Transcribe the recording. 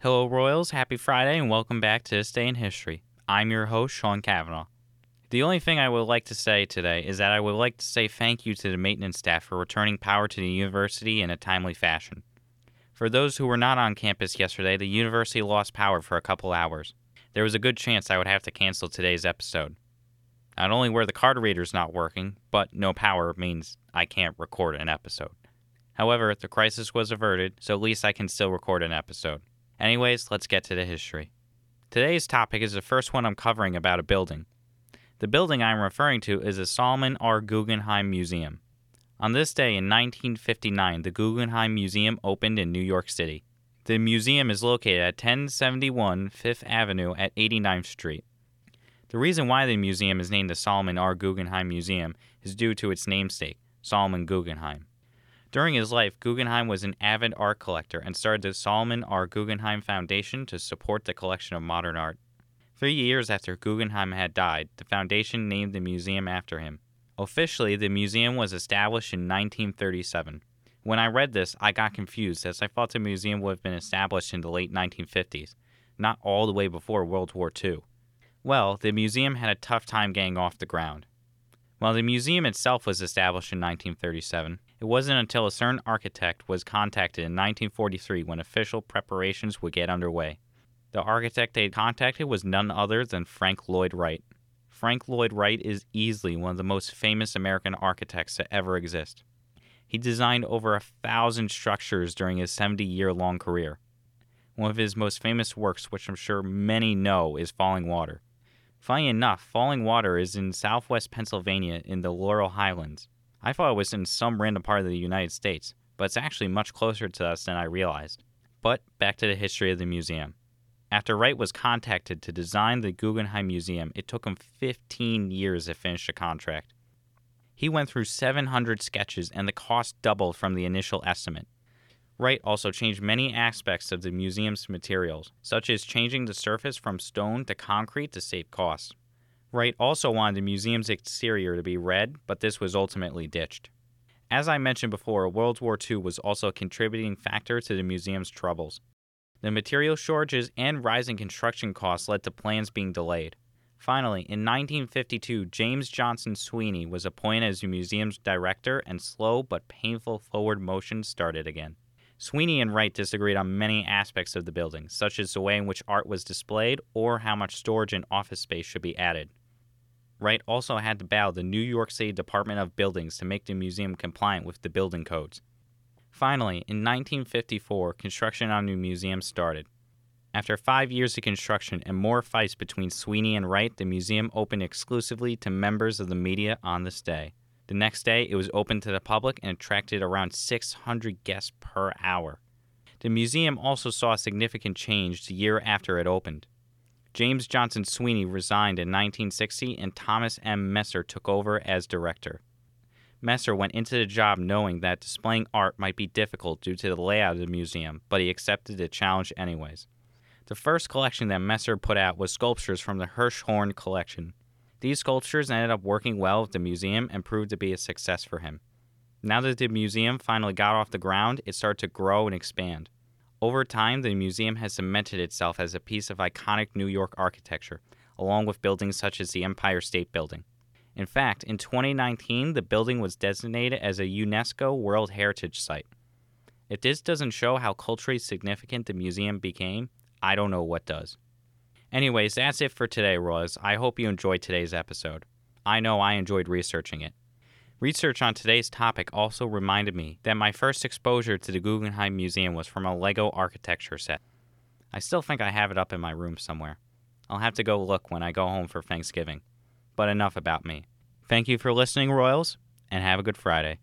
Hello, Royals. Happy Friday, and welcome back to This Day in History. I'm your host, Sean Kavanaugh. The only thing I would like to say today is that I would like to say thank you to the maintenance staff for returning power to the university in a timely fashion. For those who were not on campus yesterday, the university lost power for a couple hours. There was a good chance I would have to cancel today's episode. Not only were the card readers not working, but no power means I can't record an episode. However, the crisis was averted, so at least I can still record an episode. Anyways, let's get to the history. Today's topic is the first one I'm covering about a building. The building I'm referring to is the Solomon R. Guggenheim Museum. On this day in 1959, the Guggenheim Museum opened in New York City. The museum is located at 1071 Fifth Avenue at 89th Street. The reason why the museum is named the Solomon R. Guggenheim Museum is due to its namesake, Solomon Guggenheim. During his life, Guggenheim was an avid art collector and started the Solomon R. Guggenheim Foundation to support the collection of modern art. Three years after Guggenheim had died, the foundation named the museum after him. Officially, the museum was established in 1937. When I read this, I got confused as I thought the museum would have been established in the late 1950s, not all the way before World War II. Well, the museum had a tough time getting off the ground. While the museum itself was established in 1937, it wasn't until a certain architect was contacted in 1943 when official preparations would get underway. The architect they contacted was none other than Frank Lloyd Wright. Frank Lloyd Wright is easily one of the most famous American architects to ever exist. He designed over a thousand structures during his 70 year long career. One of his most famous works, which I'm sure many know, is Fallingwater. Funny enough, Fallingwater is in southwest Pennsylvania in the Laurel Highlands. I thought it was in some random part of the United States, but it's actually much closer to us than I realized. But back to the history of the museum. After Wright was contacted to design the Guggenheim Museum, it took him 15 years to finish the contract. He went through 700 sketches, and the cost doubled from the initial estimate. Wright also changed many aspects of the museum's materials, such as changing the surface from stone to concrete to save costs. Wright also wanted the museum's exterior to be red, but this was ultimately ditched. As I mentioned before, World War II was also a contributing factor to the museum's troubles. The material shortages and rising construction costs led to plans being delayed. Finally, in 1952, James Johnson Sweeney was appointed as the museum's director, and slow but painful forward motion started again. Sweeney and Wright disagreed on many aspects of the building, such as the way in which art was displayed or how much storage and office space should be added. Wright also had to bow the New York City Department of Buildings to make the museum compliant with the building codes. Finally, in 1954, construction on the museum started. After five years of construction and more fights between Sweeney and Wright, the museum opened exclusively to members of the media on this day. The next day, it was open to the public and attracted around 600 guests per hour. The museum also saw a significant change the year after it opened. James Johnson Sweeney resigned in 1960 and Thomas M. Messer took over as director. Messer went into the job knowing that displaying art might be difficult due to the layout of the museum, but he accepted the challenge anyways. The first collection that Messer put out was sculptures from the Hirshhorn collection. These sculptures ended up working well with the museum and proved to be a success for him. Now that the museum finally got off the ground, it started to grow and expand. Over time, the museum has cemented itself as a piece of iconic New York architecture, along with buildings such as the Empire State Building. In fact, in 2019, the building was designated as a UNESCO World Heritage Site. If this doesn't show how culturally significant the museum became, I don't know what does. Anyways, that's it for today, Royals. I hope you enjoyed today's episode. I know I enjoyed researching it. Research on today's topic also reminded me that my first exposure to the Guggenheim Museum was from a Lego architecture set. I still think I have it up in my room somewhere. I'll have to go look when I go home for Thanksgiving. But enough about me. Thank you for listening, Royals, and have a good Friday.